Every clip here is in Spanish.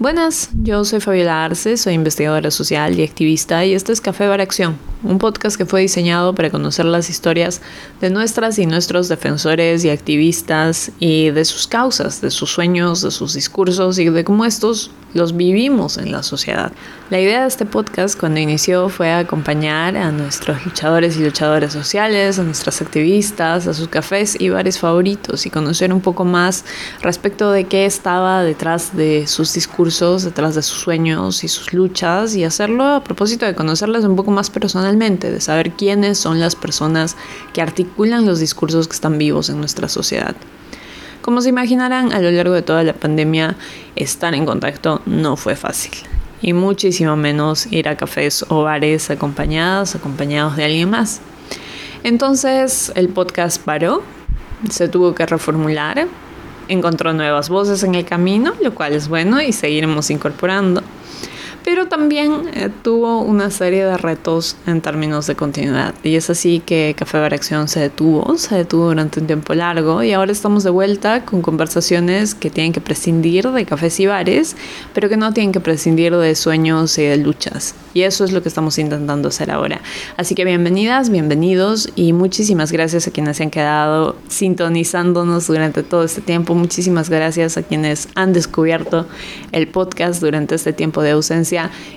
Buenas, yo soy Fabiola Arce, soy investigadora social y activista y esto es Café Bar Acción, un podcast que fue diseñado para conocer las historias de nuestras y nuestros defensores y activistas y de sus causas, de sus sueños, de sus discursos y de cómo estos los vivimos en la sociedad. La idea de este podcast cuando inició fue acompañar a nuestros luchadores y luchadoras sociales, a nuestras activistas, a sus cafés y bares favoritos y conocer un poco más respecto de qué estaba detrás de sus discursos, detrás de sus sueños y sus luchas y hacerlo a propósito de conocerlas un poco más personalmente, de saber quiénes son las personas que articulan los discursos que están vivos en nuestra sociedad. Como se imaginarán, a lo largo de toda la pandemia, estar en contacto no fue fácil. Y muchísimo menos ir a cafés o bares acompañados, acompañados de alguien más. Entonces el podcast paró, se tuvo que reformular, encontró nuevas voces en el camino, lo cual es bueno y seguiremos incorporando pero también eh, tuvo una serie de retos en términos de continuidad. Y es así que Café Acción se detuvo, se detuvo durante un tiempo largo y ahora estamos de vuelta con conversaciones que tienen que prescindir de cafés y bares, pero que no tienen que prescindir de sueños y de luchas. Y eso es lo que estamos intentando hacer ahora. Así que bienvenidas, bienvenidos y muchísimas gracias a quienes se han quedado sintonizándonos durante todo este tiempo. Muchísimas gracias a quienes han descubierto el podcast durante este tiempo de ausencia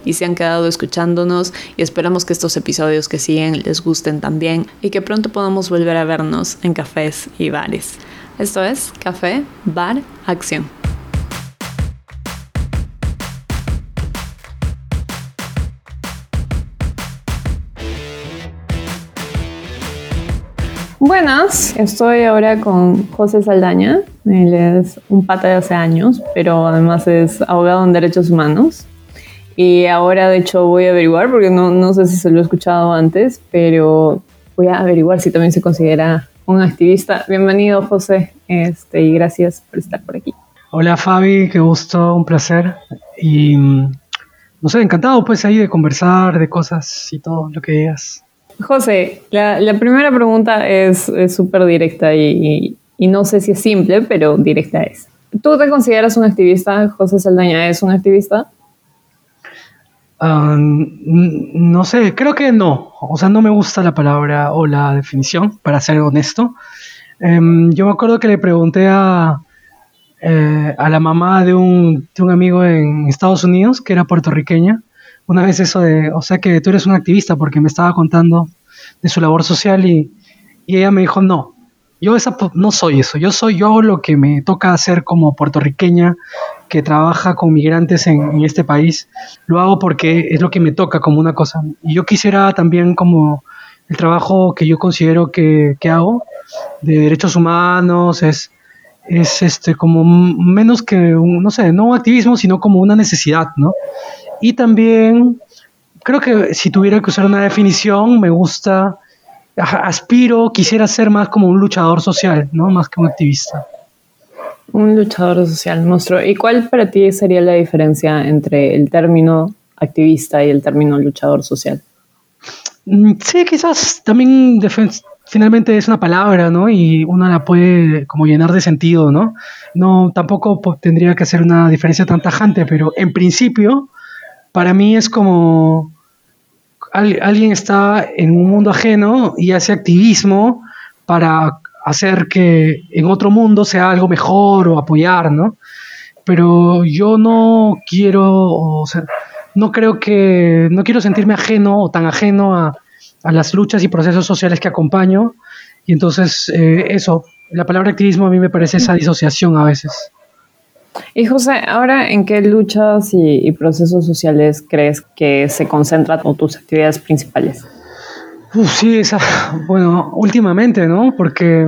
y se han quedado escuchándonos y esperamos que estos episodios que siguen les gusten también y que pronto podamos volver a vernos en cafés y bares. Esto es Café, Bar, Acción. Buenas, estoy ahora con José Saldaña. Él es un pata de hace años, pero además es abogado en derechos humanos. Y ahora, de hecho, voy a averiguar, porque no, no sé si se lo he escuchado antes, pero voy a averiguar si también se considera un activista. Bienvenido, José, este, y gracias por estar por aquí. Hola, Fabi, qué gusto, un placer. Y no sé, encantado pues ahí de conversar, de cosas y todo lo que digas. José, la, la primera pregunta es súper directa y, y, no sé si es simple, pero directa es. ¿Tú te consideras un activista? José Saldaña es un activista. Ah, no sé, creo que no. O sea, no me gusta la palabra o la definición, para ser honesto. Em, yo me acuerdo que le pregunté a, eh, a la mamá de un, de un, amigo en Estados Unidos, que era puertorriqueña, una vez eso de, o sea, que tú eres un activista, porque me estaba contando de su labor social y, y ella me dijo, no, yo esa, no soy eso, yo soy yo lo que me toca hacer como puertorriqueña que trabaja con migrantes en, este país, lo hago porque es lo que me toca como una cosa. Y yo quisiera también como el trabajo que yo considero que, que hago de derechos humanos es, es este como menos que un, no sé, no un activismo, sino como una necesidad, ¿no? Y también creo que si tuviera que usar una definición, me gusta aspiro, quisiera ser más como un luchador social, ¿no? Más que un activista. Un luchador social, monstruo. ¿Y cuál para ti sería la diferencia entre el término activista y el término luchador social? Mm, sí, quizás también finalmente es una palabra, ¿no? Y uno la puede como llenar de sentido, ¿no? No, tampoco tendría que ser una diferencia tan tajante, pero en principio, para mí es como alguien está en un mundo ajeno y hace activismo para hacer que en otro mundo sea algo mejor o apoyar, ¿no? Pero yo no quiero, o sea, no creo que, no quiero sentirme ajeno o tan ajeno a, a las luchas y procesos sociales que acompaño. Y entonces, eh, eso, la palabra activismo a mí me parece esa disociación a veces. Y José, ahora en qué luchas y, procesos sociales crees que se concentran tus actividades principales? Sí, esa, bueno, últimamente, ¿no? Porque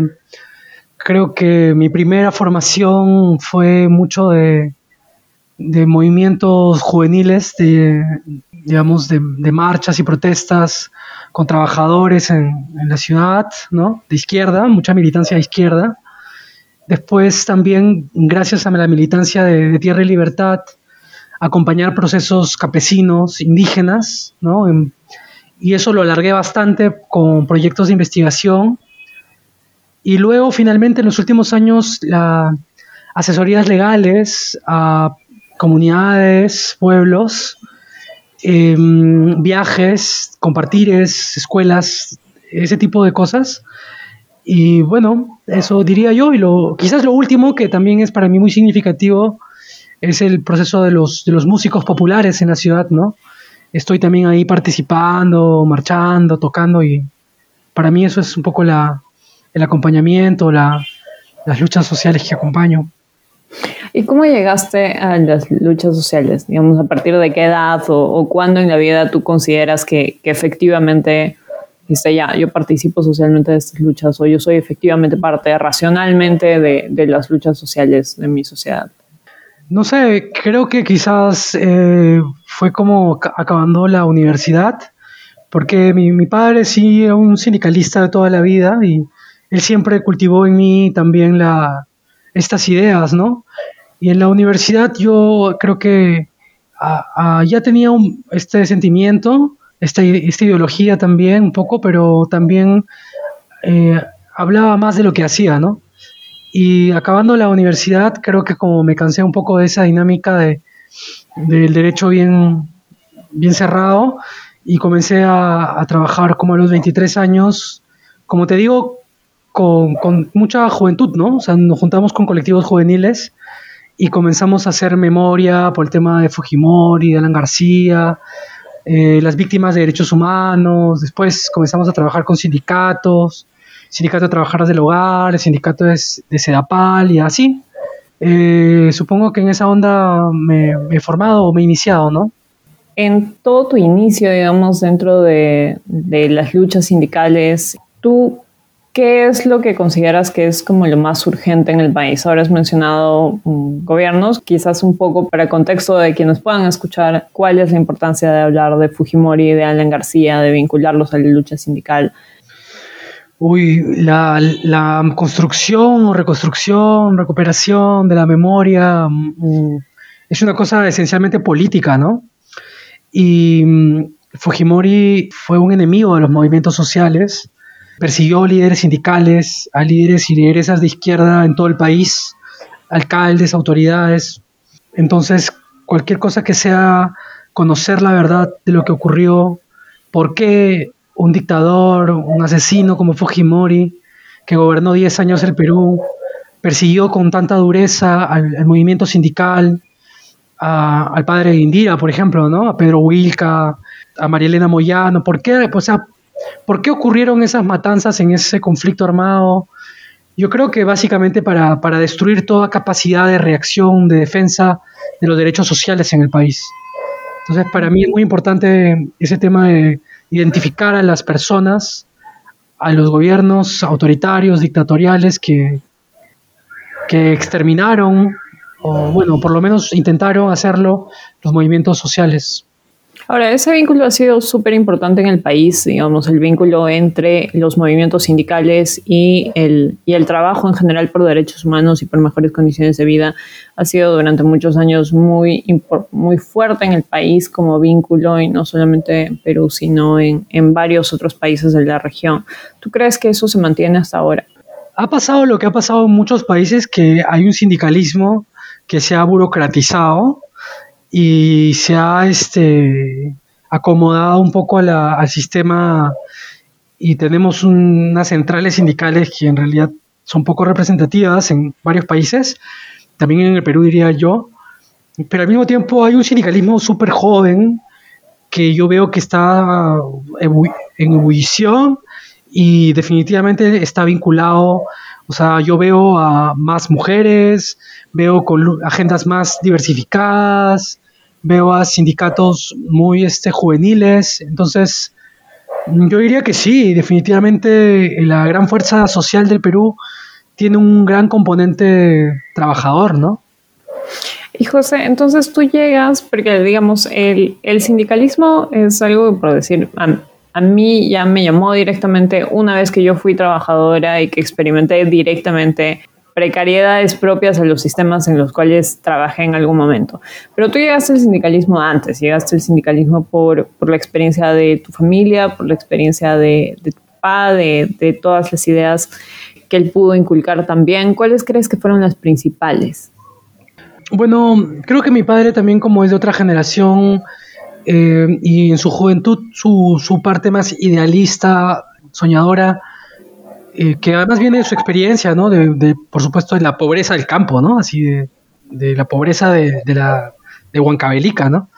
creo que mi primera formación fue mucho de, de movimientos juveniles, de, digamos, de, marchas y protestas con trabajadores en, en, la ciudad, ¿no? De izquierda, mucha militancia de izquierda. Después también, gracias a la militancia de, Tierra y Libertad, acompañar procesos campesinos, indígenas, ¿no? Y eso lo alargué bastante con proyectos de investigación. Y luego, finalmente, en los últimos años, las asesorías legales a comunidades, pueblos, em, viajes, compartires, escuelas, ese tipo de cosas. Y bueno, eso diría yo. Y lo, quizás lo último, que también es para mí muy significativo, es el proceso de los, de los músicos populares en la ciudad, ¿no? Estoy también ahí participando, marchando, tocando y para mí eso es un poco la, el acompañamiento, la, las luchas sociales que acompaño. ¿Y cómo llegaste a las luchas sociales? Digamos, ¿a partir de qué edad o, cuándo en la vida tú consideras que, que efectivamente dice ya, yo participo socialmente de estas luchas o yo soy efectivamente parte racionalmente de, de las luchas sociales de mi sociedad? No sé, creo que quizás eh, fue como acabando la universidad, porque mi, mi, padre sí era un sindicalista de toda la vida y él siempre cultivó en mí también la, estas ideas, ¿no? Y en la universidad yo creo que ya tenía este sentimiento, esta, esta, ideología también un poco, pero también eh, hablaba más de lo que hacía, ¿no? Y acabando la universidad, creo que como me cansé un poco de esa dinámica de, del derecho bien, bien cerrado y comencé a, a trabajar como a los 23 años, como te digo, con, con, mucha juventud, ¿no? O sea, nos juntamos con colectivos juveniles y comenzamos a hacer memoria por el tema de Fujimori, de Alan García, eh, las víctimas de derechos humanos, después comenzamos a trabajar con sindicatos, sindicato de trabajadoras del hogar, el sindicato de, de Sedapal y así. Eh, supongo que en esa onda me, he formado o me he iniciado, ¿no? En todo tu inicio, digamos, dentro de, de las luchas sindicales, ¿tú ¿Qué es lo que consideras que es como lo más urgente en el país? Ahora has mencionado um, gobiernos, quizás un poco para el contexto de quienes puedan escuchar cuál es la importancia de hablar de Fujimori, de Alan García, de vincularlos a la lucha sindical. Uy, la, la construcción, reconstrucción, recuperación de la memoria um, es una cosa esencialmente política, ¿no? Y um, Fujimori fue un enemigo de los movimientos sociales persiguió líderes sindicales, a líderes y lideresas de izquierda en todo el país, alcaldes, autoridades. Entonces, cualquier cosa que sea conocer la verdad de lo que ocurrió, por qué un dictador, un asesino como Fujimori, que gobernó 10 años el Perú, persiguió con tanta dureza al, movimiento sindical, al padre de Indira, por ejemplo, ¿no? a Pedro Wilca, a María Elena Moyano, ¿por qué? ¿Por qué ocurrieron esas matanzas en ese conflicto armado? Yo creo que básicamente para, destruir toda capacidad de reacción, de defensa de los derechos sociales en el país. Entonces, para mí es muy importante ese tema de identificar a las personas, a los gobiernos autoritarios, dictatoriales que, que exterminaron, o bueno, por lo menos intentaron hacerlo los movimientos sociales. Ahora, ese vínculo ha sido súper importante en el país, digamos, el vínculo entre los movimientos sindicales y el, y el trabajo en general por derechos humanos y por mejores condiciones de vida ha sido durante muchos años muy, muy fuerte en el país como vínculo y no solamente en Perú, sino en, en varios otros países de la región. ¿Tú crees que eso se mantiene hasta ahora? Ha pasado lo que ha pasado en muchos países, que hay un sindicalismo que se ha burocratizado y se ha este, acomodado un poco al sistema y tenemos unas centrales sindicales que en realidad son poco representativas en varios países, también en el Perú diría yo, pero al mismo tiempo hay un sindicalismo súper joven que yo veo que está en ebullición y definitivamente está vinculado, o sea, yo veo a más mujeres, veo con agendas más diversificadas, veo a sindicatos muy este, juveniles, entonces yo diría que sí, definitivamente la gran fuerza social del Perú tiene un gran componente trabajador, ¿no? Y José, entonces tú llegas, porque digamos, el, el sindicalismo es algo, por decir, a, a, mí ya me llamó directamente una vez que yo fui trabajadora y que experimenté directamente precariedades propias a los sistemas en los cuales trabajé en algún momento. Pero tú llegaste al sindicalismo antes, llegaste al sindicalismo por, por la experiencia de tu familia, por la experiencia de, de tu papá, de, de todas las ideas que él pudo inculcar también. ¿Cuáles crees que fueron las principales? bueno, creo que mi padre también como es de otra generación eh, y en su juventud su, su parte más idealista, soñadora, eh, que además viene de su experiencia, ¿no? De, por supuesto, de la pobreza del campo, ¿no? Así de, de la pobreza de, de, la de Huancavelica, ¿no?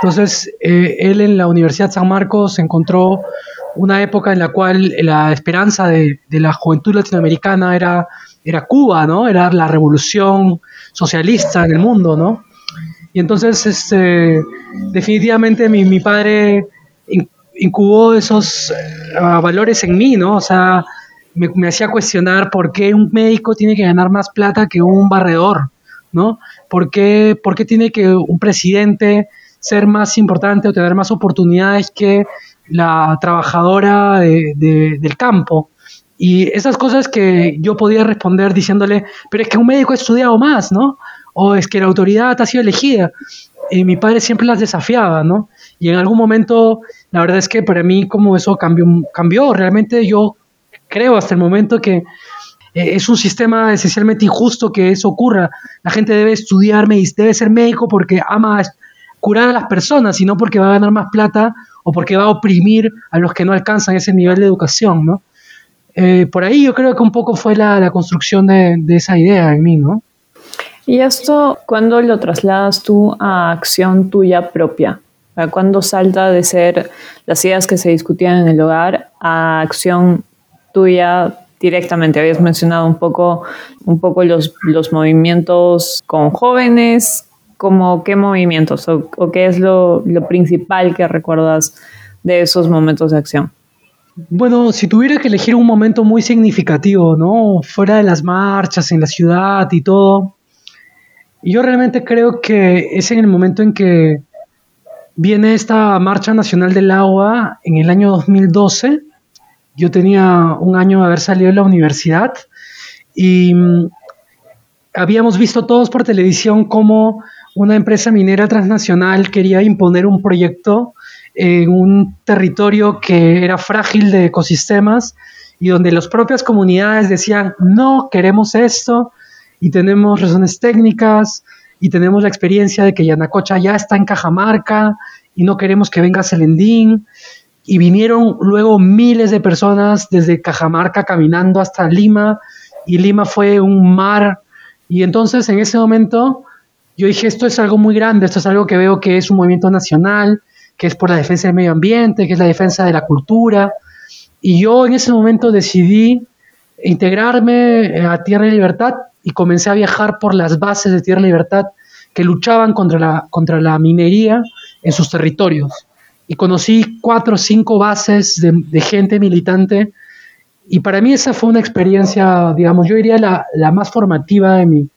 Entonces, eh, él en la Universidad San Marcos encontró una época en la cual la esperanza de, de la juventud latinoamericana era, era Cuba, ¿no? Era la revolución socialista en el mundo, ¿no? Y entonces, este, definitivamente mi, mi padre incubó esos eh, valores en mí, ¿no? O sea, me, me, hacía cuestionar por qué un médico tiene que ganar más plata que un barredor, ¿no? ¿Por qué, por qué tiene que un presidente ser más importante o tener más oportunidades que la trabajadora de, de, del campo? Y esas cosas que yo podía responder diciéndole, pero es que un médico ha estudiado más, ¿no? O es que la autoridad ha sido elegida. Y mi padre siempre las desafiaba, ¿no? Y en algún momento, la verdad es que para mí como eso cambió, cambió. Realmente yo creo hasta el momento que eh, es un sistema esencialmente injusto que eso ocurra. La gente debe estudiar, debe ser médico porque ama curar a las personas y no porque va a ganar más plata o porque va a oprimir a los que no alcanzan ese nivel de educación, ¿no? Eh, por ahí yo creo que un poco fue la, la construcción de, esa idea en mí, ¿no? ¿Y esto cuándo lo trasladas tú a acción tuya propia? ¿Cuándo salta de ser las ideas que se discutían en el hogar a acción tuya directamente? Habías mencionado un poco, un poco los, los movimientos con jóvenes, como qué movimientos o, o qué es lo, lo principal que recuerdas de esos momentos de acción. Bueno, si tuviera que elegir un momento muy significativo, ¿no? Fuera de las marchas en la ciudad y todo, yo realmente creo que es en el momento en que viene esta Marcha Nacional del Agua en el año 2012. Yo tenía un año de haber salido de la universidad y mm, habíamos visto todos por televisión cómo una empresa minera transnacional quería imponer un proyecto en un territorio que era frágil de ecosistemas y donde las propias comunidades decían, no, queremos esto y tenemos razones técnicas y tenemos la experiencia de que Yanacocha ya está en Cajamarca y no queremos que venga Selendín. Y vinieron luego miles de personas desde Cajamarca caminando hasta Lima y Lima fue un mar. Y entonces en ese momento yo dije, esto es algo muy grande, esto es algo que veo que es un movimiento nacional, que es por la defensa del medio ambiente, que es la defensa de la cultura. Y yo en ese momento decidí integrarme a Tierra y Libertad y comencé a viajar por las bases de Tierra y Libertad que luchaban contra la, contra la minería en sus territorios. Y conocí cuatro o cinco bases de, gente militante y para mí esa fue una experiencia, digamos, yo diría la, la más formativa de mi,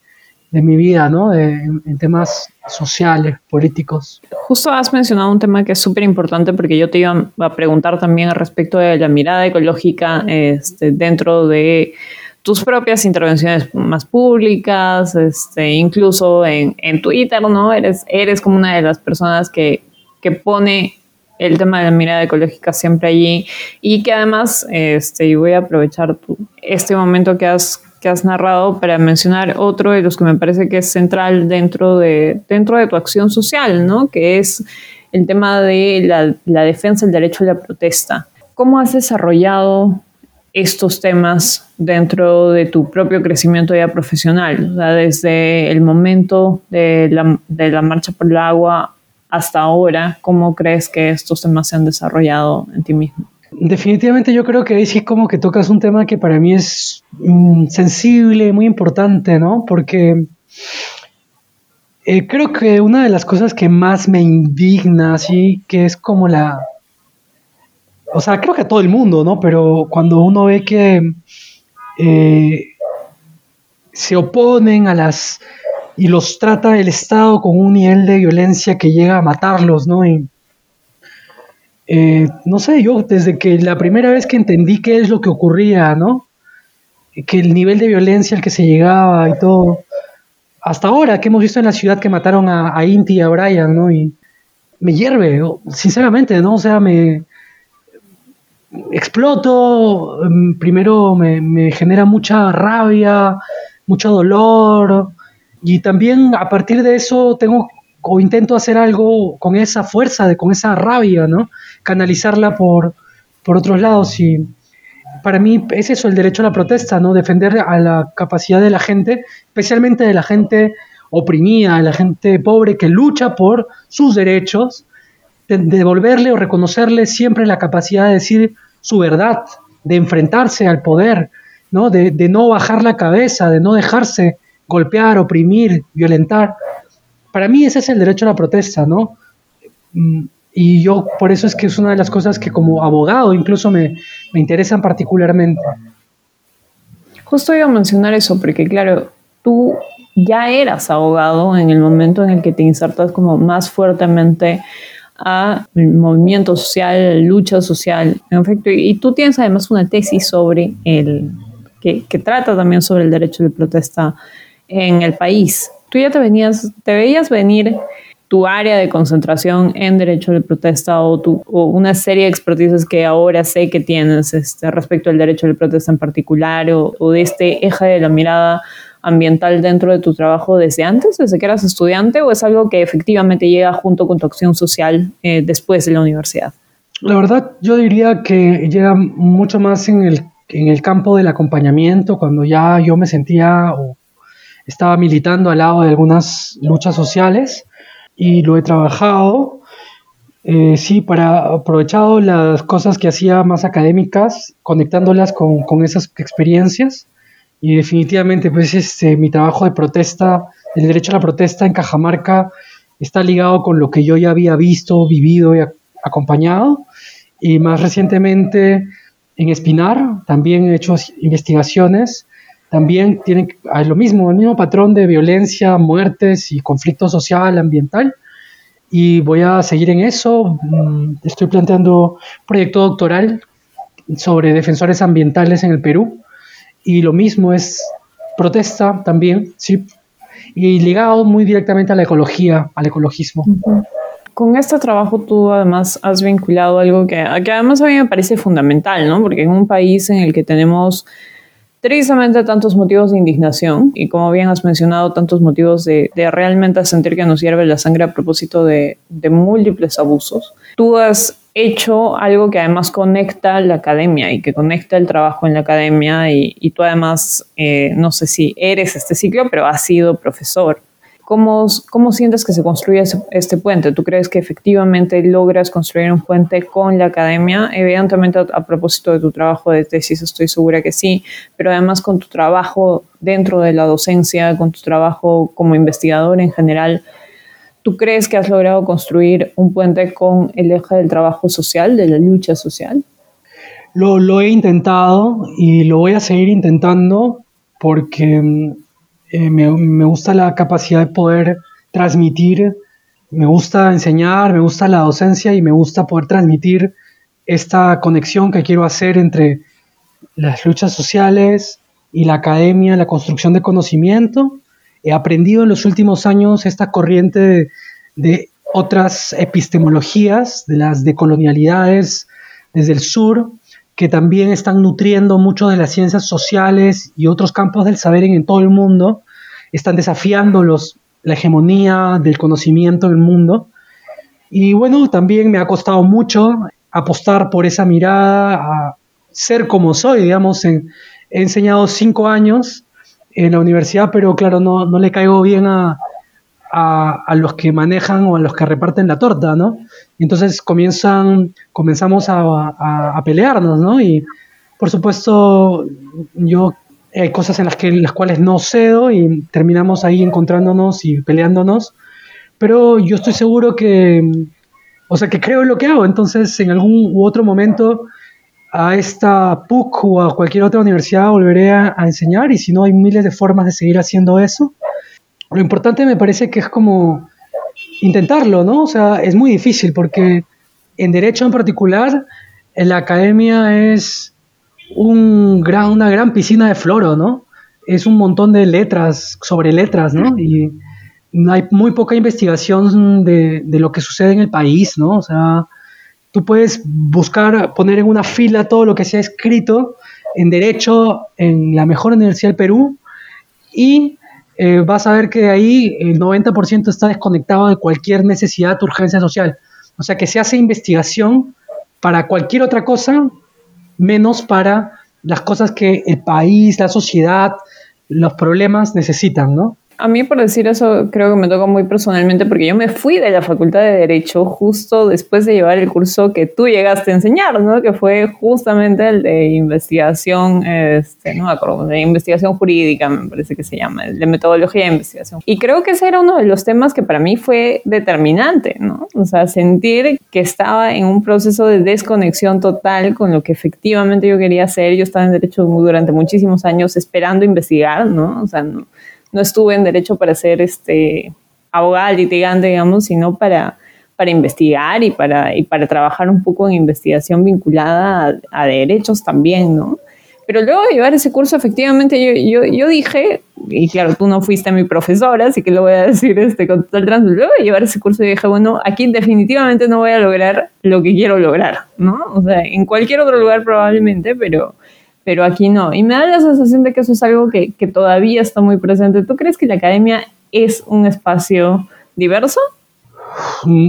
de mi vida, ¿no? En, temas sociales, políticos. Justo has mencionado un tema que es súper importante porque yo te iba a preguntar también al respecto de la mirada ecológica este, dentro de tus propias intervenciones más públicas, este, incluso en, en, Twitter, ¿no? Eres, eres como una de las personas que, que pone el tema de la mirada ecológica siempre allí y que además, este, y voy a aprovechar este momento que has que has narrado para mencionar otro de los que me parece que es central dentro de, dentro de tu acción social, ¿no? que es el tema de la, la defensa del derecho a la protesta. ¿Cómo has desarrollado estos temas dentro de tu propio crecimiento ya profesional? Desde el momento de la, de la marcha por el agua hasta ahora, ¿cómo crees que estos temas se han desarrollado en ti mismo? Definitivamente yo creo que ahí sí como que tocas un tema que para mí es mm, sensible, muy importante, ¿no? Porque eh, creo que una de las cosas que más me indigna, así, que es como la... O sea, creo que a todo el mundo, ¿no? Pero cuando uno ve que eh, se oponen a las... y los trata el Estado con un nivel de violencia que llega a matarlos, ¿no? Y, eh, no sé, yo desde que la primera vez que entendí qué es lo que ocurría, ¿no? Que el nivel de violencia al que se llegaba y todo, hasta ahora que hemos visto en la ciudad que mataron a, Inti y a Brian, ¿no? Y me hierve, sinceramente, ¿no? O sea, me exploto, mm, primero me, me genera mucha rabia, mucho dolor, y también a partir de eso tengo o intento hacer algo con esa fuerza, de, con esa rabia, ¿no? Canalizarla por, por otros lados y para mí es eso, el derecho a la protesta, ¿no? Defender a la capacidad de la gente, especialmente de la gente oprimida, de la gente pobre que lucha por sus derechos, de devolverle o reconocerle siempre la capacidad de decir su verdad, de enfrentarse al poder, ¿no? De, de no bajar la cabeza, de no dejarse golpear, oprimir, violentar. Para mí ese es el derecho a la protesta, ¿no? Mm, y yo por eso es que es una de las cosas que como abogado incluso me, me interesan particularmente. Justo iba a mencionar eso, porque claro, tú ya eras abogado en el momento en el que te insertas como más fuertemente a movimiento social, lucha social, en efecto, y tú tienes además una tesis sobre el, que, que trata también sobre el derecho de protesta en el país. Tú ya te venías, te veías venir tu área de concentración en derecho de protesta o, tu, o una serie de expertices que ahora sé que tienes este, respecto al derecho de protesta en particular o, o, de este eje de la mirada ambiental dentro de tu trabajo desde antes, desde que eras estudiante, o es algo que efectivamente llega junto con tu acción social eh, después de la universidad? La verdad, yo diría que llega mucho más en el, en el campo del acompañamiento, cuando ya yo me sentía estaba militando al lado de algunas luchas sociales y lo he trabajado. Eh, sí, para aprovechado las cosas que hacía más académicas, conectándolas con, con esas experiencias. Y definitivamente, pues este, mi trabajo de protesta, el derecho a la protesta en Cajamarca, está ligado con lo que yo ya había visto, vivido y acompañado. Y más recientemente en Espinar, también he hecho investigaciones también tienen lo mismo, el mismo patrón de violencia, muertes y conflicto social, ambiental. Y voy a seguir en eso. Mm, estoy planteando proyecto doctoral sobre defensores ambientales en el Perú. Y lo mismo es protesta también, sí. Y ligado muy directamente a la ecología, al ecologismo. Con este trabajo tú además has vinculado algo que, que además a mí me parece fundamental, ¿no? Porque en un país en el que tenemos Tristemente tantos motivos de indignación y como bien has mencionado, tantos motivos de, realmente sentir que nos hierve la sangre a propósito de, múltiples abusos. Tú has hecho algo que además conecta la academia y que conecta el trabajo en la academia y, tú además, eh, no sé si eres este ciclo, pero has sido profesor. ¿Cómo, ¿Cómo sientes que se construye este puente? ¿Tú crees que efectivamente logras construir un puente con la academia? Evidentemente, a, propósito de tu trabajo de tesis, estoy segura que sí, pero además con tu trabajo dentro de la docencia, con tu trabajo como investigador en general, ¿tú crees que has logrado construir un puente con el eje del trabajo social, de la lucha social? Lo, lo he intentado y lo voy a seguir intentando porque mm, eh, me, me, gusta la capacidad de poder transmitir, me gusta enseñar, me gusta la docencia y me gusta poder transmitir esta conexión que quiero hacer entre las luchas sociales y la academia, la construcción de conocimiento. He aprendido en los últimos años esta corriente de, de otras epistemologías, de las decolonialidades desde el sur, que también están nutriendo mucho de las ciencias sociales y otros campos del saber en, todo el mundo, están desafiando los, la hegemonía del conocimiento en el mundo. Y bueno, también me ha costado mucho apostar por esa mirada, a ser como soy, digamos, he enseñado cinco años en la universidad, pero claro, no, no le caigo bien a, a, a, los que manejan o a los que reparten la torta, ¿no? Entonces comienzan, comenzamos a, a, a pelearnos, ¿no? Y por supuesto, yo hay cosas en las, que, las cuales no cedo y terminamos ahí encontrándonos y peleándonos, pero yo estoy seguro que, o sea, que creo en lo que hago, entonces en algún u otro momento a esta PUC o a cualquier otra universidad volveré a, a enseñar y si no hay miles de formas de seguir haciendo eso. Lo importante me parece que es como intentarlo, ¿no? O sea, es muy difícil porque en derecho en particular, en la academia es un gran, una gran piscina de floro, ¿no? Es un montón de letras sobre letras, ¿no? Y hay muy poca investigación de, de lo que sucede en el país, ¿no? O sea, tú puedes buscar, poner en una fila todo lo que se ha escrito en Derecho en la mejor universidad del Perú y eh, vas a ver que ahí el 90% está desconectado de cualquier necesidad de urgencia social. O sea que se hace investigación para cualquier otra cosa, menos para las cosas que el país, la sociedad, los problemas necesitan, ¿no? A mí, por decir eso, creo que me toca muy personalmente porque yo me fui de la Facultad de Derecho justo después de llevar el curso que tú llegaste a enseñar, ¿no? Que fue justamente el de investigación, este, no me acuerdo, de investigación jurídica, me parece que se llama, el de metodología de investigación. Y creo que ese era uno de los temas que para mí fue determinante, ¿no? O sea, sentir que estaba en un proceso de desconexión total con lo que efectivamente yo quería hacer. Yo estaba en Derecho durante muchísimos años esperando investigar, ¿no? O sea, no no estuve en derecho para ser este, abogada litigante, digamos, sino para, para investigar y para, y para trabajar un poco en investigación vinculada a, derechos también, ¿no? Pero luego de llevar ese curso, efectivamente, yo, yo, yo, dije, y claro, tú no fuiste mi profesora, así que lo voy a decir este, con total transparencia, luego de llevar ese curso, yo dije, bueno, aquí definitivamente no voy a lograr lo que quiero lograr, ¿no? O sea, en cualquier otro lugar probablemente, pero, pero aquí no. Y me da la sensación de que eso es algo que, que todavía está muy presente. ¿Tú crees que la academia es un espacio diverso?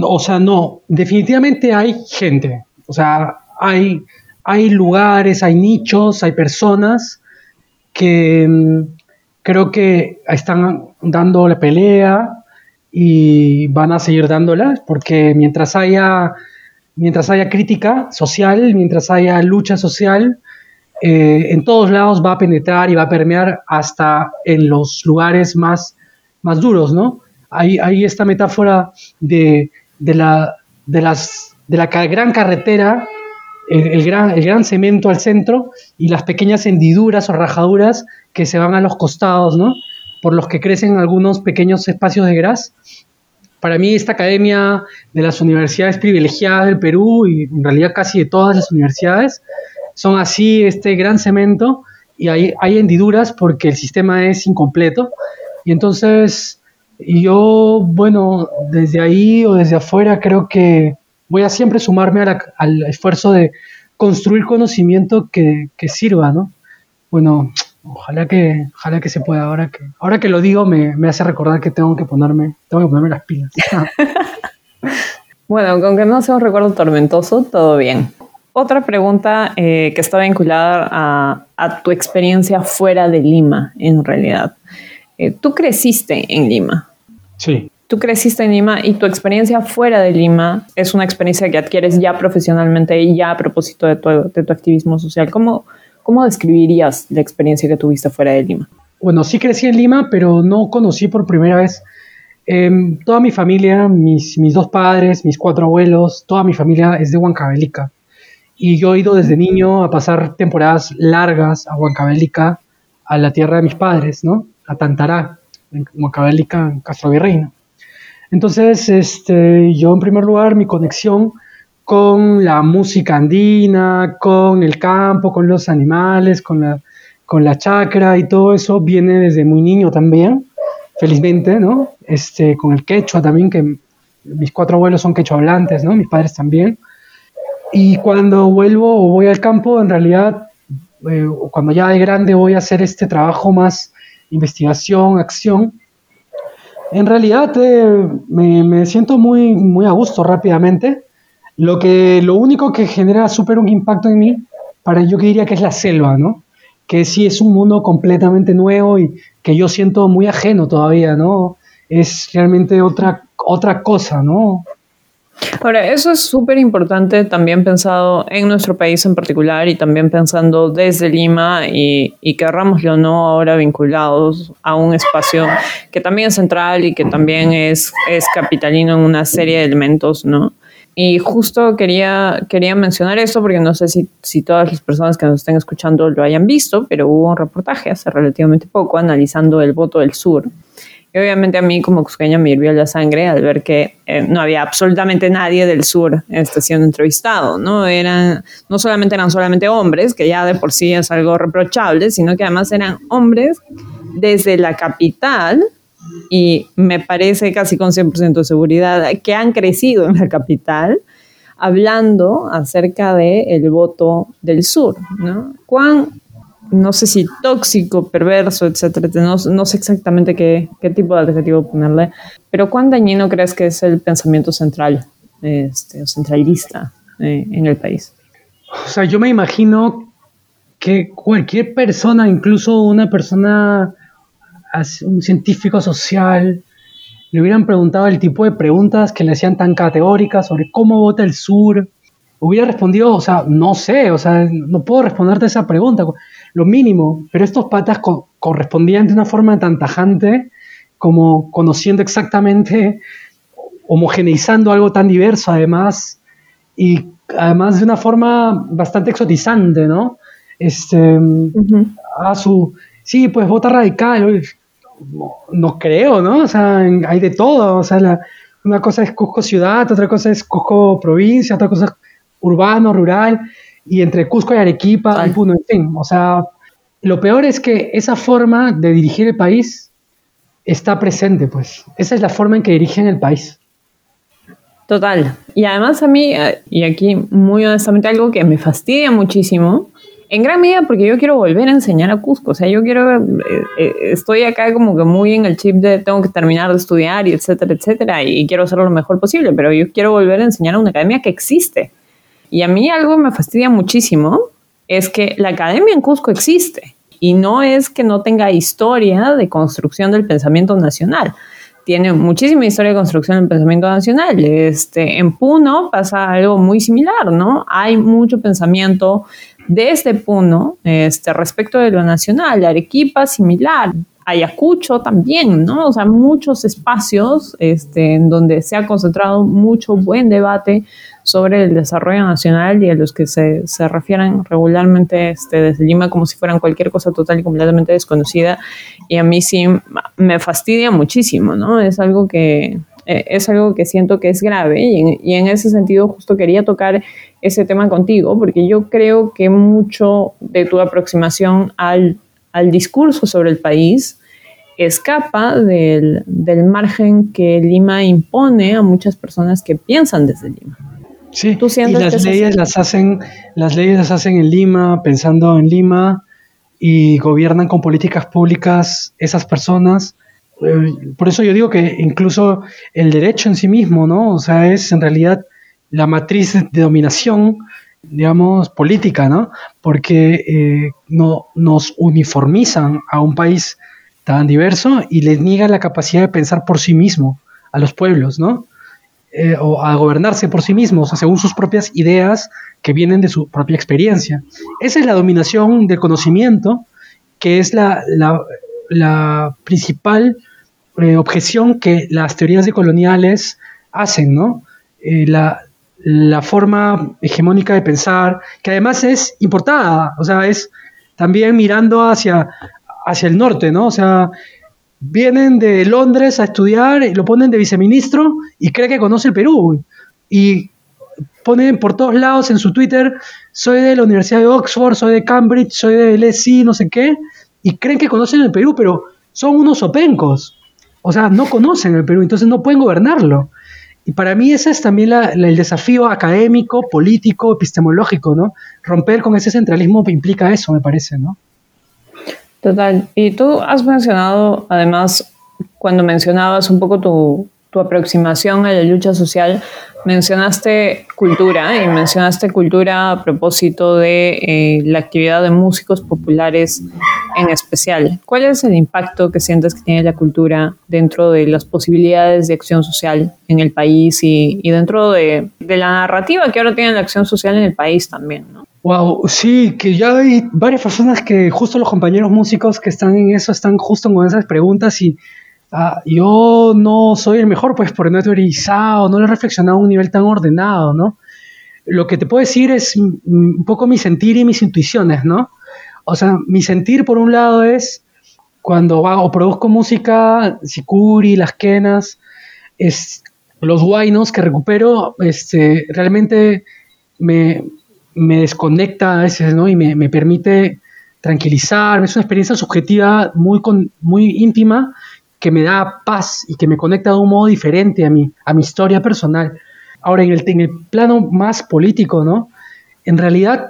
O sea, no, definitivamente hay gente, o sea, hay, hay lugares, hay nichos, hay personas que mm, creo que están dando la pelea y van a seguir dándola, porque mientras haya, mientras haya crítica social, mientras haya lucha social, eh, en todos lados va a penetrar y va a permear hasta en los lugares más, más duros, ¿no? Hay, hay esta metáfora de, de, la, de, las, de la gran carretera, el, gran, el gran cemento al centro y las pequeñas hendiduras o rajaduras que se van a los costados, ¿no? Por los que crecen algunos pequeños espacios de gras. Para mí esta academia de las universidades privilegiadas del Perú y en realidad casi de todas las universidades son así este gran cemento y hay, hay hendiduras porque el sistema es incompleto. Y entonces yo, bueno, desde ahí o desde afuera creo que voy a siempre sumarme al esfuerzo de construir conocimiento que, que, sirva, ¿no? Bueno, ojalá que, ojalá que se pueda. Ahora que, ahora que lo digo me, me hace recordar que tengo que ponerme, tengo que ponerme las pilas. bueno, aunque no sea un recuerdo tormentoso, todo bien. Otra pregunta eh, que está vinculada a, tu experiencia fuera de Lima, en realidad. Eh, tú creciste en Lima. Sí. Tú creciste en Lima y tu experiencia fuera de Lima es una experiencia que adquieres ya profesionalmente y ya a propósito de tu, de tu activismo social. ¿Cómo, ¿Cómo describirías la experiencia que tuviste fuera de Lima? Bueno, sí crecí en Lima, pero no conocí por primera vez em, toda mi familia, mis, mis dos padres, mis cuatro abuelos, toda mi familia es de Huancavelica. Y yo he ido desde niño a pasar temporadas largas a Huancavelica, a la tierra de mis padres, ¿no? A Tantará, en Huancavelica, en Castro Virreino. Entonces, este, yo en primer lugar, mi conexión con la música andina, con el campo, con los animales, con la, con la chacra y todo eso viene desde muy niño también, felizmente, ¿no? Este, con el quechua también, que mis cuatro abuelos son quechua hablantes, ¿no? Mis padres también. Y cuando vuelvo o voy al campo, en realidad, eh, cuando ya de grande voy a hacer este trabajo más investigación, acción, en realidad eh, me, me, siento muy, muy a gusto rápidamente. Lo, que, lo único que genera súper un impacto en mí, para yo que diría que es la selva, ¿no? Que sí es un mundo completamente nuevo y que yo siento muy ajeno todavía, ¿no? Es realmente otra, otra cosa, ¿no? Ahora, eso es súper importante también pensado en nuestro país en particular y también pensando desde Lima y, y querrámoslo o no ahora vinculados a un espacio que también es central y que también es, es capitalino en una serie de elementos, ¿no? Y justo quería, quería mencionar esto porque no sé si, si todas las personas que nos estén escuchando lo hayan visto, pero hubo un reportaje hace relativamente poco analizando el voto del sur obviamente a mí como cusqueña me hirvió la sangre al ver que eh, no había absolutamente nadie del sur este, siendo entrevistado, ¿no? Eran, no solamente eran solamente hombres, que ya de por sí es algo reprochable, sino que además eran hombres desde la capital y me parece casi con 100% de seguridad que han crecido en la capital hablando acerca del el voto del sur, ¿no? ¿Cuán no sé si tóxico, perverso, etcétera. No, sé exactamente qué, tipo de adjetivo ponerle, pero ¿cuán dañino crees que es el pensamiento central, este, centralista eh, en el país? O sea, yo me imagino que cualquier persona, incluso una persona, un científico social, le hubieran preguntado el tipo de preguntas que le hacían tan categóricas sobre cómo vota el sur, hubiera respondido, o sea, no sé, o sea, no puedo responderte esa pregunta, lo mínimo, pero estos patas correspondían de una forma tan tajante como conociendo exactamente, homogeneizando algo tan diverso además, y además de una forma bastante exotizante, ¿no? Este, a su, sí, pues vota radical, no, creo, ¿no? O sea, hay de todo, o sea, una cosa es Cusco ciudad, otra cosa es Cusco provincia, otra cosa es urbano, rural, y entre Cusco y Arequipa, en fin, o sea, lo peor es que esa forma de dirigir el país está presente, pues, esa es la forma en que dirigen el país. Total. Y además a mí, eh, y aquí muy honestamente algo que me fastidia muchísimo, en gran medida porque yo quiero volver a enseñar a Cusco. O sea, yo quiero, eh, eh, estoy acá como que muy en el chip de tengo que terminar de estudiar y etcétera, etcétera, y quiero hacerlo lo mejor posible, pero yo quiero volver a enseñar a una academia que existe. Y a mí algo me fastidia muchísimo es que la academia en Cusco existe y no es que no tenga historia de construcción del pensamiento nacional tiene muchísima historia de construcción del pensamiento nacional. Este, en Puno pasa algo muy similar, ¿no? Hay mucho pensamiento desde Puno este, respecto de lo nacional. Arequipa, similar. Ayacucho también, ¿no? O sea, muchos espacios este, en donde se ha concentrado mucho buen debate sobre el desarrollo nacional y a los que se, se refieren regularmente este, desde Lima como si fueran cualquier cosa total y completamente desconocida. Y a mí sí me fastidia muchísimo, ¿no? Es algo que, eh, es algo que siento que es grave y en, y en, ese sentido justo quería tocar ese tema contigo porque yo creo que mucho de tu aproximación al, al discurso sobre el país escapa del, del margen que Lima impone a muchas personas que piensan desde Lima. Sí, y las leyes las hacen, las leyes las hacen en Lima, pensando en Lima, y gobiernan con políticas públicas esas personas. Eh, por eso yo digo que incluso el derecho en sí mismo, ¿no? O sea, es en realidad la matriz de dominación, digamos, política, ¿no? Porque eh, no, nos uniformizan a un país tan diverso y les niega la capacidad de pensar por sí mismo a los pueblos, ¿no? Eh, o a gobernarse por sí mismos, según sus propias ideas que vienen de su propia experiencia. Esa es la dominación del conocimiento, que es la, principal eh, objeción que las teorías decoloniales hacen, ¿no? Eh, la, la forma hegemónica de pensar, que además es importada, o sea, es también mirando hacia, hacia el norte, ¿no? O sea, vienen de Londres a estudiar, lo ponen de viceministro y cree que conoce el Perú. Y ponen por todos lados en su Twitter, soy de la Universidad de Oxford, soy de Cambridge, soy de LSI, no sé qué, y creen que conocen el Perú, pero son unos opencos. O sea, no conocen el Perú, entonces no pueden gobernarlo. Y para mí ese es también el desafío académico, político, epistemológico, ¿no? Romper con ese centralismo implica eso, me parece, ¿no? Total. Y tú has mencionado, además, cuando mencionabas un poco tu, aproximación a la lucha social, mencionaste cultura y mencionaste cultura a propósito de eh, la actividad de músicos populares en especial. ¿Cuál es el impacto que sientes que tiene la cultura dentro de las posibilidades de acción social en el país y, dentro de, de, la narrativa que ahora tiene la acción social en el país también? ¿no? Wow, sí, que ya hay varias personas que justo los compañeros músicos que están en eso están justo con esas preguntas y ah, yo no soy el mejor pues por no he teorizado, no lo he reflexionado a un nivel tan ordenado, ¿no? Lo que te puedo decir es un poco mi sentir y mis intuiciones, ¿no? O sea, mi sentir por un lado es cuando hago produzco música, Sicuri, Las Quenas, es, los guainos que recupero, este, realmente me, me desconecta a veces, ¿no? Y me, permite tranquilizar, es una experiencia subjetiva muy, muy íntima que me da paz y que me conecta de un modo diferente a mi, a mi historia personal. Ahora, en el, en el plano más político, ¿no? En realidad,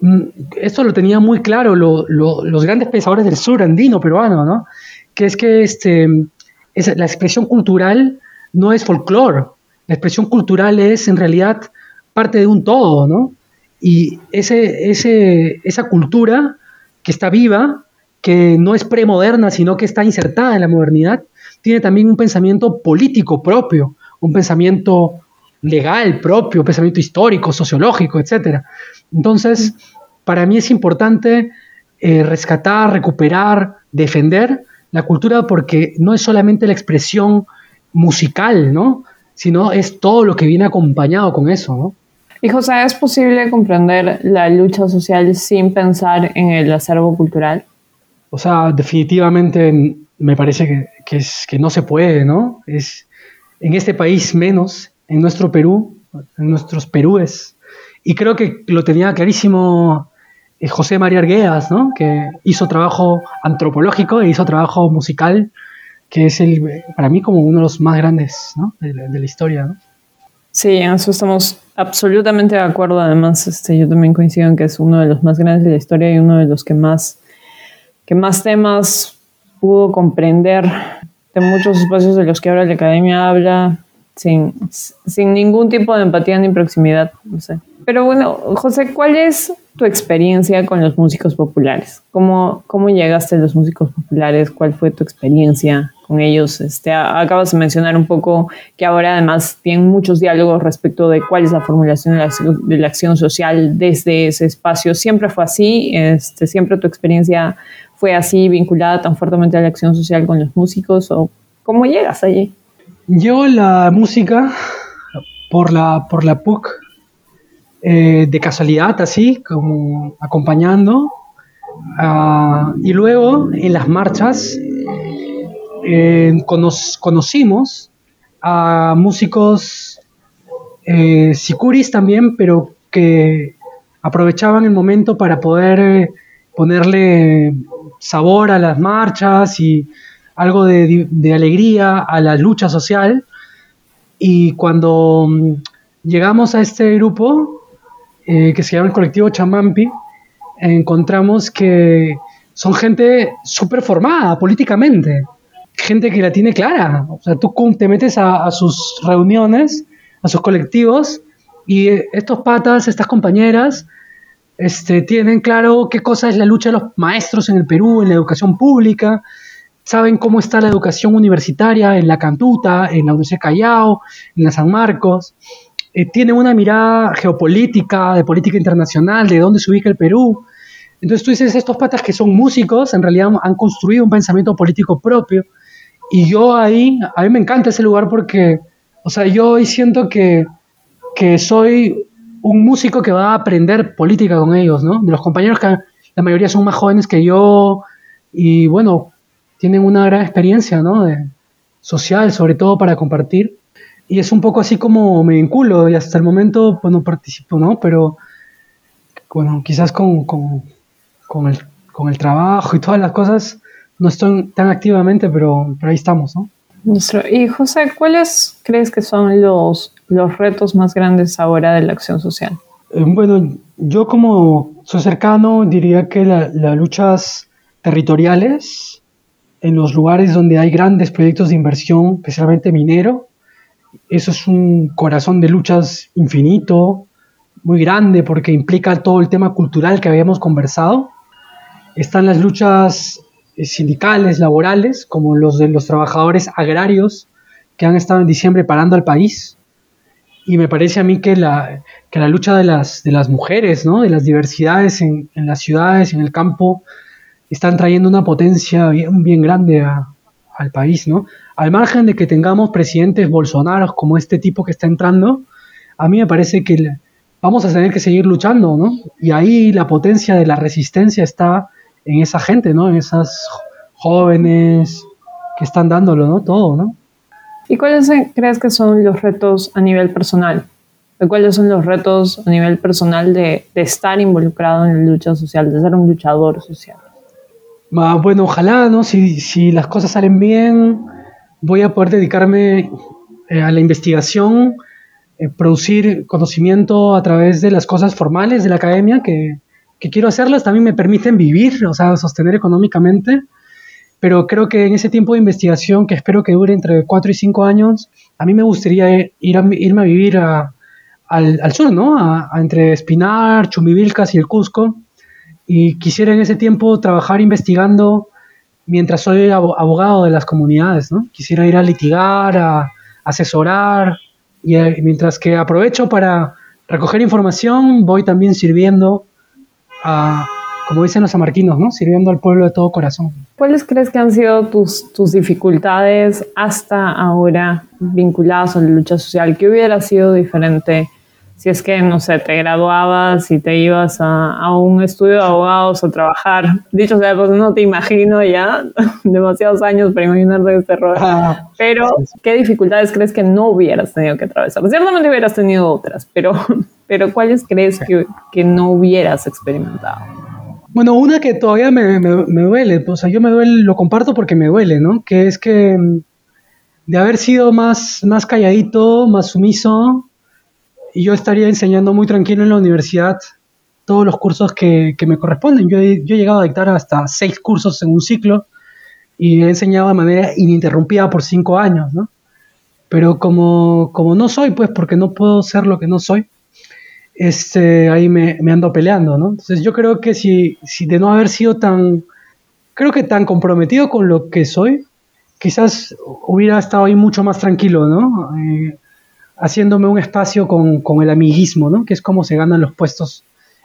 mm, esto lo tenía muy claro los grandes pensadores del sur andino peruano, ¿no? Que es que este, es, la expresión cultural no es folclore, la expresión cultural es en realidad parte de un todo, ¿no? Y ese, ese, esa cultura que está viva, que no es premoderna, sino que está insertada en la modernidad, tiene también un pensamiento político propio, un pensamiento legal propio, pensamiento histórico, sociológico, etc. Entonces, para mí es importante eh, rescatar, recuperar, defender la cultura porque no es solamente la expresión musical, ¿no? sino es todo lo que viene acompañado con eso. Y José, ¿es posible comprender la lucha social sin pensar en el acervo cultural? O sea, definitivamente me parece que, es, que no se puede, ¿no? Es, en este país menos, en nuestro Perú, en nuestros Perúes. Y creo que lo tenía clarísimo eh, José María Argueas, ¿no? Que hizo trabajo antropológico e hizo trabajo musical, que es el, para mí como uno de los más grandes ¿no? de, la, historia, ¿no? Sí, en eso estamos absolutamente de acuerdo. Además, este, yo también coincido en que es uno de los más grandes de la historia y uno de los que más, que más temas pudo comprender de muchos espacios de los que ahora la academia habla sin, sin ningún tipo de empatía ni proximidad. No sé. Pero bueno, José, ¿cuál es tu experiencia con los músicos populares? ¿Cómo, cómo llegaste a los músicos populares? ¿Cuál fue tu experiencia? con ellos. Este, acabas de mencionar un poco que ahora además tienen muchos diálogos respecto de cuál es la formulación de la, acción social desde ese espacio. ¿Siempre fue así? Este, ¿Siempre tu experiencia fue así, vinculada tan fuertemente a la acción social con los músicos? ¿O cómo llegas allí? Yo la música por la, por la PUC eh, de casualidad, así, como acompañando. Ah, y luego en las marchas eh, conocimos a músicos eh, sicuris también, pero que aprovechaban el momento para poder ponerle sabor a las marchas y algo de, alegría a la lucha social. Y cuando mm, llegamos a este grupo, que se llama el colectivo Chamampi, encontramos que son gente súper formada políticamente gente que la tiene clara. O sea, tú te metes a, sus reuniones, a sus colectivos, y estos patas, estas compañeras, este, tienen claro qué cosa es la lucha de los maestros en el Perú, en la educación pública, saben cómo está la educación universitaria en la Cantuta, en la Universidad Callao, en la San Marcos. Eh, tienen una mirada geopolítica, de política internacional, de dónde se ubica el Perú. Entonces tú dices, estos patas que son músicos, en realidad han construido un pensamiento político propio y yo ahí, a mí me encanta ese lugar porque, o sea, yo hoy siento que, que soy un músico que va a aprender política con ellos, ¿no? De los compañeros que la mayoría son más jóvenes que yo y bueno, tienen una gran experiencia, ¿no? Social, sobre todo para compartir. Y es un poco así como me vinculo y hasta el momento, pues no participo, ¿no? Pero, bueno, quizás con, con, con, el, con el trabajo y todas las cosas, no estoy tan activamente, pero, pero ahí estamos, ¿no? Y José, ¿cuáles crees que son los, los retos más grandes ahora de la acción social? Eh, bueno, yo como soy cercano diría que las luchas territoriales en los lugares donde hay grandes proyectos de inversión, especialmente minero, eso es un corazón de luchas infinito, muy grande porque implica todo el tema cultural que habíamos conversado. Están las luchas eh, sindicales, laborales, como los de los trabajadores agrarios que han estado en diciembre parando al país. Y me parece a mí que la, que la lucha de las, de las mujeres, ¿no? de las diversidades en, las ciudades, en el campo, están trayendo una potencia bien, bien grande al país. ¿no? Al margen de que tengamos presidentes bolsonaros como este tipo que está entrando, a mí me parece que vamos a tener que seguir luchando, ¿no? Y ahí la potencia de la resistencia está en esa gente, ¿no? En esas jóvenes que están dándolo, ¿no? Todo, ¿no? ¿Y cuáles crees que son los retos a nivel personal? ¿Cuáles son los retos a nivel personal de, estar involucrado en la lucha social, de ser un luchador social? Bueno, ojalá, ¿no? Si, las cosas salen bien, voy a poder dedicarme eh, a la investigación, eh, producir conocimiento a través de las cosas formales de la academia, que, que quiero hacerlas también me permiten vivir, o sea, sostener económicamente, pero creo que en ese tiempo de investigación, que espero que dure entre 4 y 5 años, a mí me gustaría ir a, irme a vivir al, al, sur, ¿no? A, entre Espinar, Chumbivilcas y el Cusco, y quisiera en ese tiempo trabajar investigando mientras soy abogado de las comunidades, ¿no? Quisiera ir a litigar, a asesorar, y eh, mientras que aprovecho para recoger información, voy también sirviendo a, como dicen los amarquinos, ¿no? Sirviendo al pueblo de todo corazón. ¿Cuáles crees que han sido tus, tus dificultades hasta ahora vinculadas a la lucha social? ¿Qué hubiera sido diferente si es que, no sé, te graduabas y te ibas a, un estudio de abogados a trabajar. Dicho sea, pues no te imagino ya demasiados años para imaginarte este rol. Ah, pero, ¿qué dificultades crees que no hubieras tenido que atravesar? Ciertamente hubieras tenido otras, pero, pero ¿cuáles crees que, que no hubieras experimentado? Bueno, una que todavía me, me, me, duele, o sea, yo me duele, lo comparto porque me duele, ¿no? Que es que mm, de haber sido más, más calladito, más sumiso, yo estaría enseñando muy tranquilo en la universidad todos los cursos que, que me corresponden. Yo he, yo he, llegado a dictar hasta seis cursos en un ciclo y he enseñado de manera ininterrumpida por cinco años, ¿no? Pero como, como no soy, pues porque no puedo ser lo que no soy, este, ahí me, me ando peleando, ¿no? Entonces yo creo que si, si de no haber sido tan, creo que tan comprometido con lo que soy, quizás hubiera estado ahí mucho más tranquilo, ¿no? Eh, haciéndome un espacio con, con, el amiguismo, ¿no? que es como se ganan los puestos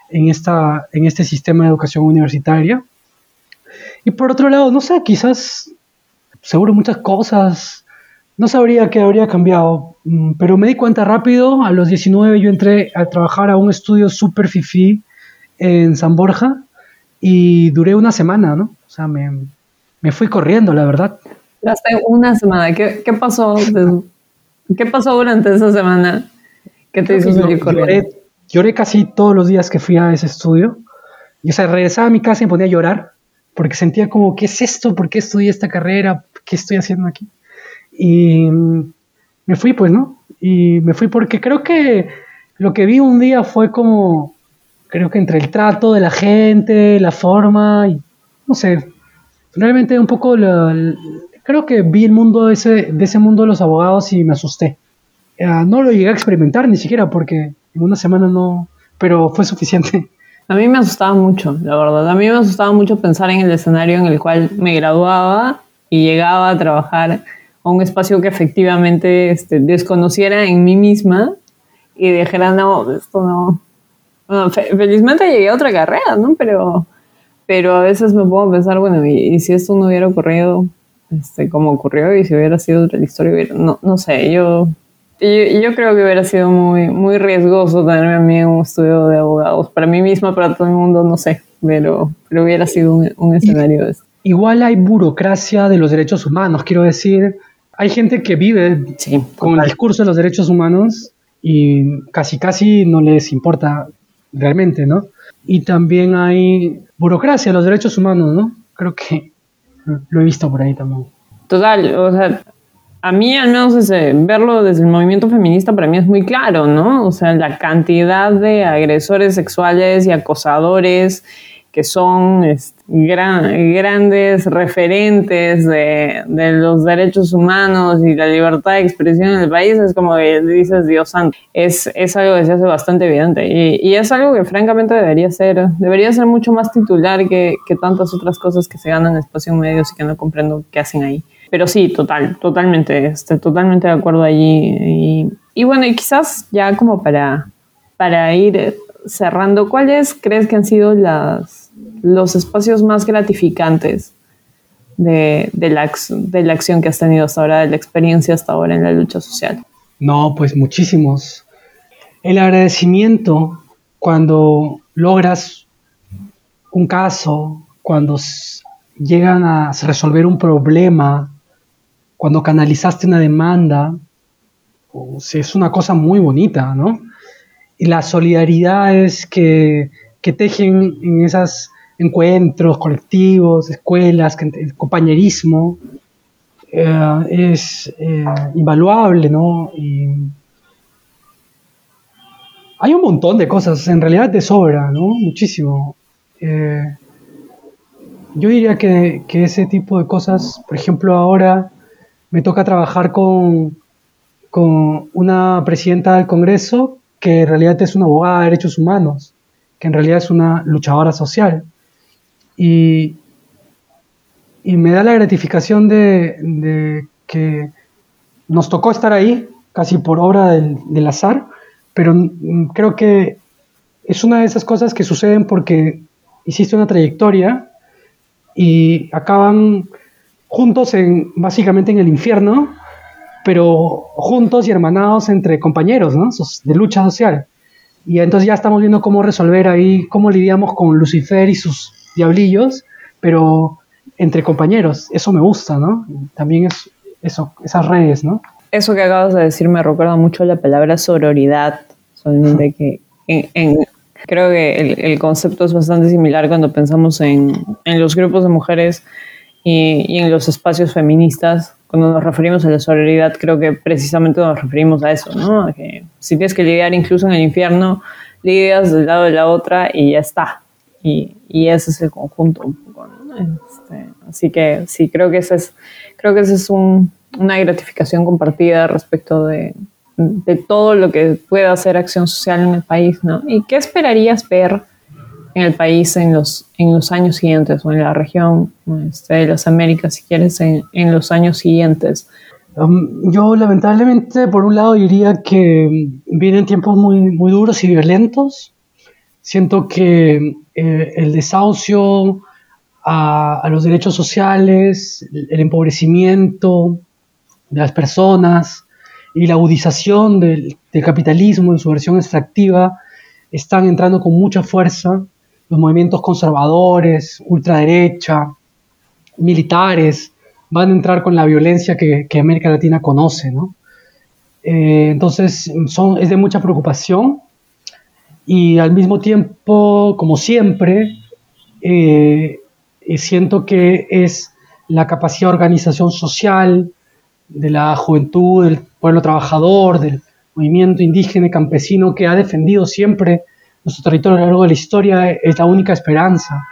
en, esta, en este sistema de educación universitaria. Y por otro lado, no sé, quizás, seguro muchas cosas, no sabría qué habría cambiado, mm, pero me di cuenta rápido, a los 19 yo entré a trabajar a un estudio super fifi en San Borja y duré una semana, ¿no? O sea, me, me fui corriendo, la verdad. Hace una semana, ¿qué, qué pasó? ¿Qué pasó durante esa semana que te hizo salir corriendo? Lloré, casi todos los días que fui a ese estudio. Y, o sea, regresaba a mi casa y me ponía a llorar porque sentía como, ¿qué es esto? ¿Por qué estudié esta carrera? ¿Qué estoy haciendo aquí? Y me fui, pues, ¿no? Y me fui porque creo que lo que vi un día fue como, creo que entre el trato de la gente, la forma, y no sé, realmente un poco la, creo que vi el mundo ese, de ese mundo de los abogados y me asusté. Eh, no lo llegué a experimentar ni siquiera porque en una semana no, pero fue suficiente. A mí me asustaba mucho, la verdad. A mí me asustaba mucho pensar en el escenario en el cual me graduaba y llegaba a trabajar a un espacio que efectivamente este, desconociera en mí misma y dijera, no, esto no. felizmente llegué a otra carrera, ¿no? Pero, pero a veces me puedo pensar, bueno, y si esto no hubiera ocurrido, este, como ocurrió y si hubiera sido otra historia, no, no sé, yo, yo, creo que hubiera sido muy, muy riesgoso tenerme a mí en un estudio de abogados. Para mí misma, para todo el mundo, no sé, pero, pero hubiera sido un, escenario de eso. Igual hay burocracia de los derechos humanos, quiero decir, hay gente que vive con el discurso de los derechos humanos y casi casi no les importa realmente, ¿no? Y también hay burocracia los derechos humanos, ¿no? Creo que lo he visto por ahí también. Total, o sea, a mí al menos ese, verlo desde el movimiento feminista para mí es muy claro, ¿no? O sea, la cantidad de agresores sexuales y acosadores que son este, grandes referentes de, los derechos humanos y la libertad de expresión en el país, es como que dices, Dios santo, es, es algo que se hace bastante evidente y, y, es algo que francamente debería ser, debería ser mucho más titular que, que tantas otras cosas que se ganan espacio en medios y que no comprendo qué hacen ahí. Pero sí, total, totalmente, estoy totalmente de acuerdo allí. Y, y bueno, y quizás ya como para, para ir cerrando, ¿cuáles crees que han sido las los espacios más gratificantes de, la, de la acción que has tenido hasta ahora, de la experiencia hasta ahora en la lucha social? No, pues muchísimos. El agradecimiento cuando logras un caso, cuando llegan a resolver un problema, cuando canalizaste una demanda, es una cosa muy bonita, ¿no? Y la solidaridad es que, que tejen en esas encuentros colectivos, escuelas, compañerismo, eh, es eh, invaluable, ¿no? Y hay un montón de cosas, en realidad de sobra, ¿no? Muchísimo. Eh, yo diría que, que, ese tipo de cosas, por ejemplo, ahora me toca trabajar con, con una presidenta del Congreso que en realidad es una abogada de derechos humanos, que en realidad es una luchadora social. Y, y me da la gratificación de, que nos tocó estar ahí, casi por obra del, del azar, pero creo que es una de esas cosas que suceden porque hiciste una trayectoria y acaban juntos en básicamente en el infierno, pero juntos y hermanados entre compañeros, ¿no? De lucha social. Y entonces ya estamos viendo cómo resolver ahí, cómo lidiamos con Lucifer y sus diablillos, pero entre compañeros. Eso me gusta, ¿no? También es eso, esas redes, ¿no? Eso que acabas de decir me recuerda mucho a la palabra sororidad, solamente que en, creo que el, el, concepto es bastante similar cuando pensamos en, en los grupos de mujeres y, y, en los espacios feministas. Cuando nos referimos a la sororidad, creo que precisamente nos referimos a eso, ¿no? Que si tienes que lidiar incluso en el infierno, lidias del lado de la otra y ya está. Y, y ese es el conjunto un poco, ¿no? Este, así que sí, creo que ese es, creo que ese es un, una gratificación compartida respecto de, de todo lo que pueda hacer acción social en el país, ¿no? ¿Y qué esperarías ver en el país en los, en los años siguientes o en la región este, de las Américas, si quieres, en, en los años siguientes? Um, yo lamentablemente, por un lado, diría que vienen tiempos muy, muy duros y violentos. Siento que eh, el desahucio a, los derechos sociales, el, empobrecimiento de las personas, y la agudización del, capitalismo en su versión extractiva están entrando con mucha fuerza. Los movimientos conservadores, ultraderecha, militares, van a entrar con la violencia que, que América Latina conoce. ¿no? Eh, entonces es de mucha preocupación y al mismo tiempo, como siempre, eh, siento que es la capacidad de organización social, de la juventud, del pueblo trabajador, del movimiento indígena y campesino que ha defendido siempre nuestro territorio a lo largo de la historia, es la única esperanza.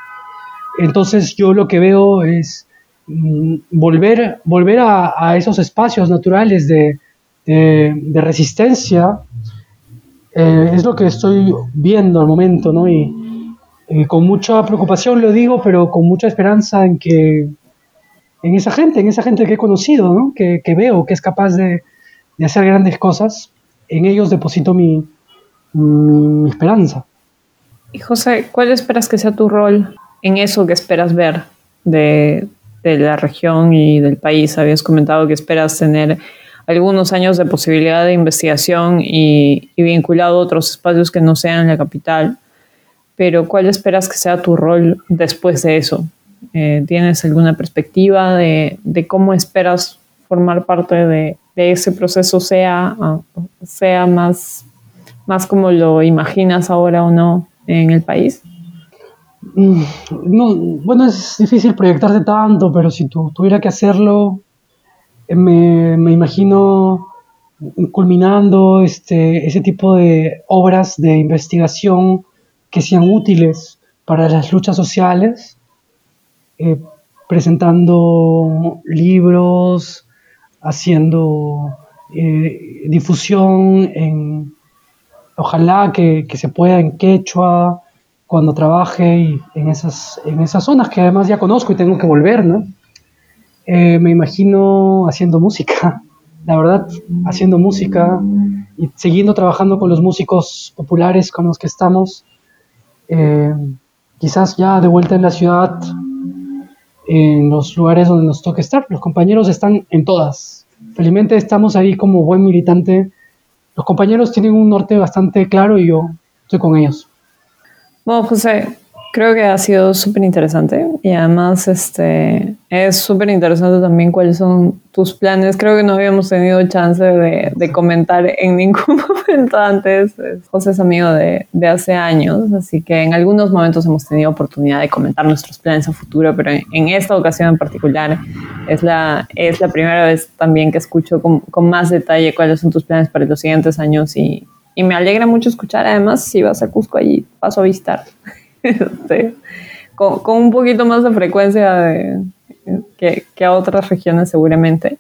Entonces yo lo que veo es mm, volver, volver a, esos espacios naturales de, de resistencia, eh, es lo que estoy viendo al momento, ¿no? Y eh, con mucha preocupación lo digo, pero con mucha esperanza en que en esa gente, en esa gente que he conocido, ¿no? que, que, veo que es capaz de, de, hacer grandes cosas, en ellos deposito mi, mi, esperanza. Y José, ¿cuál esperas que sea tu rol en eso que esperas ver de, de la región y del país? Habías comentado que esperas tener algunos años de posibilidad de investigación y, y vinculado a otros espacios que no sean la capital, pero ¿cuál esperas que sea tu rol después de eso? Eh, ¿Tienes alguna perspectiva de, de, cómo esperas formar parte de, de ese proceso, sea, sea más, más como lo imaginas ahora o no en el país? Mm, no, bueno, es difícil proyectarte tanto, pero si tu, tuviera que hacerlo, me, me, imagino culminando este, ese tipo de obras de investigación que sean útiles para las luchas sociales eh, presentando libros, haciendo eh, difusión en, ojalá que, que, se pueda en quechua cuando trabaje en esas, en esas zonas que además ya conozco y tengo que volver, ¿no? Eh, me imagino haciendo música, la verdad, haciendo música y siguiendo trabajando con los músicos populares con los que estamos. Eh, quizás ya de vuelta en la ciudad en los lugares donde nos toca estar. Los compañeros están en todas. Felizmente estamos ahí como buen militante. Los compañeros tienen un norte bastante claro y yo estoy con ellos. Bueno, José, creo que ha sido súper interesante y además este, es súper interesante también cuáles son tus planes. Creo que no habíamos tenido chance de, comentar en ningún momento antes. José es amigo de, de, hace años, así que en algunos momentos hemos tenido oportunidad de comentar nuestros planes a futuro, pero en, en esta ocasión en particular es la, es la primera vez también que escucho con, con más detalle cuáles son tus planes para los siguientes años y, y me alegra mucho escuchar además si vas a Cusco allí paso a visitar. este, con, un poquito más de frecuencia que, que, a otras regiones seguramente.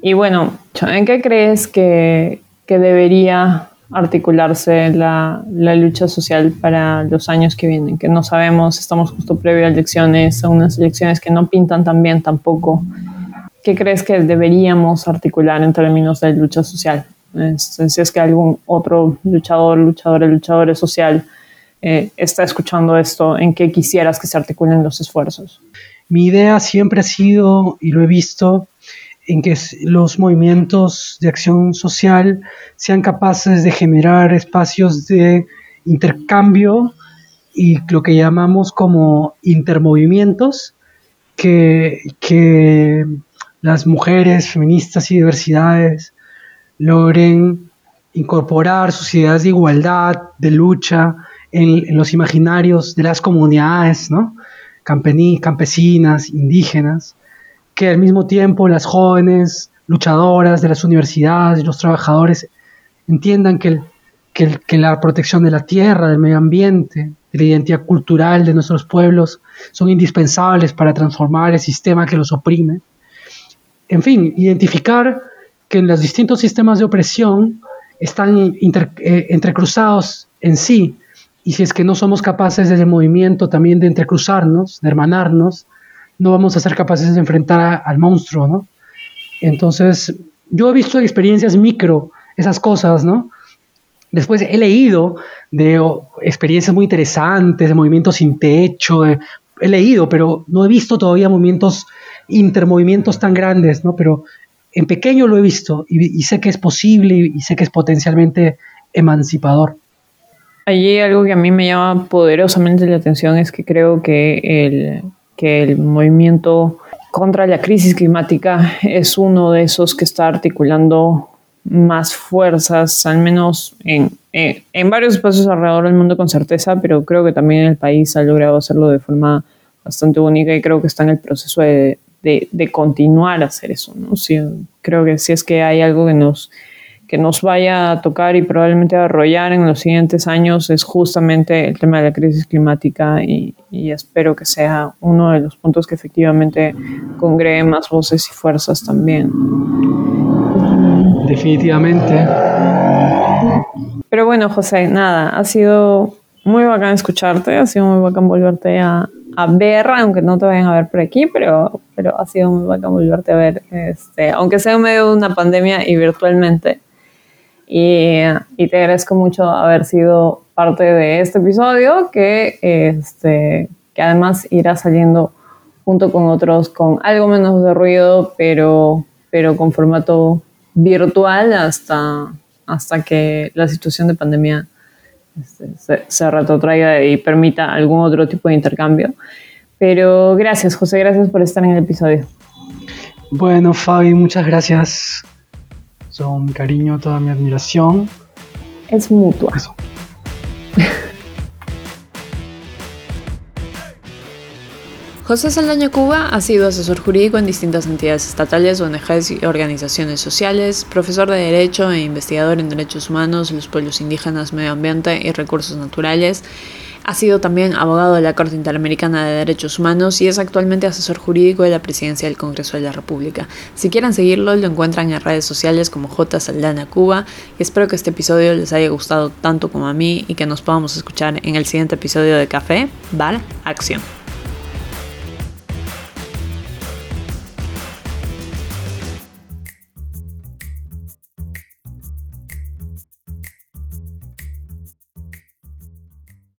Y bueno, ¿en qué crees que, que debería articularse la, la, lucha social para los años que vienen, que no sabemos, estamos justo previo a elecciones, a unas elecciones que no pintan tan bien tampoco. ¿Qué crees que deberíamos articular en términos de lucha social? si es que algún otro luchador, luchadora, luchadores social eh, está escuchando esto, ¿en qué quisieras que se articulen los esfuerzos? Mi idea siempre ha sido, y lo he visto, en que los movimientos de acción social sean capaces de generar espacios de intercambio y lo que llamamos como intermovimientos, que, que las mujeres feministas y diversidades logren incorporar sus ideas de igualdad, de lucha en, los imaginarios de las comunidades, ¿no? campesinas, indígenas, que al mismo tiempo las jóvenes luchadoras de las universidades y los trabajadores entiendan que, que, la protección de la tierra, del medio ambiente, de la identidad cultural de nuestros pueblos son indispensables para transformar el sistema que los oprime. En fin, identificar que en los distintos sistemas de opresión están eh, entrecruzados en sí, y si es que no somos capaces desde el movimiento también de entrecruzarnos, de hermanarnos, no vamos a ser capaces de enfrentar al monstruo, ¿no? Entonces, yo he visto experiencias micro, esas cosas, ¿no? Después he leído de experiencias muy interesantes, de movimientos sin techo, he leído, pero no he visto todavía movimientos, intermovimientos tan grandes, ¿no? Pero en pequeño lo he visto y, sé que es posible y, sé que es potencialmente emancipador. Allí algo que a mí me llama poderosamente la atención es que creo que el, que el movimiento contra la crisis climática es uno de esos que está articulando más fuerzas, al menos en, en, varios espacios alrededor del mundo con certeza, pero creo que también el país ha logrado hacerlo de forma bastante única y creo que está en el proceso de, de, continuar a hacer eso. ¿no? creo que si es que hay algo que nos, que nos vaya a tocar y probablemente a arrollar en los siguientes años es justamente el tema de la crisis climática y, espero que sea uno de los puntos que efectivamente congregue más voces y fuerzas también. Definitivamente. Pero bueno, José, nada, ha sido muy bacán escucharte, ha sido muy bacán volverte a, a ver, aunque no te vayan a ver por aquí, pero, pero ha sido muy bacán volverte a ver, este, aunque sea en medio de una pandemia y virtualmente. Y, y, te agradezco mucho haber sido parte de este episodio, que, este, que además irá saliendo junto con otros con algo menos de ruido, pero, pero con formato virtual hasta, hasta que la situación de pandemia este, se, se retrotraiga y permita algún otro tipo de intercambio. Pero gracias, José, gracias por estar en el episodio. Bueno, Fabi, muchas gracias. Son mi cariño, toda mi admiración. Es mutua. José Saldaña Cuba ha sido asesor jurídico en distintas entidades estatales, ONGs y organizaciones sociales, profesor de Derecho e investigador en Derechos Humanos, los pueblos indígenas, medio ambiente y recursos naturales. Ha sido también abogado de la Corte Interamericana de Derechos Humanos y es actualmente asesor jurídico de la Presidencia del Congreso de la República. Si quieren seguirlo, lo encuentran en redes sociales como J. Saldana Cuba y espero que este episodio les haya gustado tanto como a mí y que nos podamos escuchar en el siguiente episodio de Café, Bar, Acción.